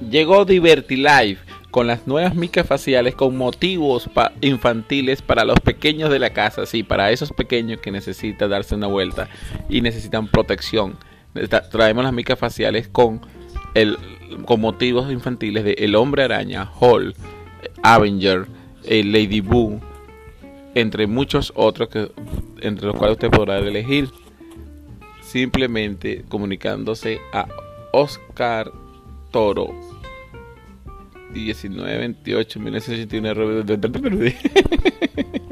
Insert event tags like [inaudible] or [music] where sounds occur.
Llegó Diverti Life con las nuevas micas faciales con motivos infantiles para los pequeños de la casa, sí, para esos pequeños que necesitan darse una vuelta y necesitan protección. Traemos las micas faciales con el con motivos infantiles de El Hombre Araña, Hall, Avenger, eh, Lady Boo, entre muchos otros que entre los cuales usted podrá elegir simplemente comunicándose a Oscar Toro 1928 1989 [laughs] [laughs]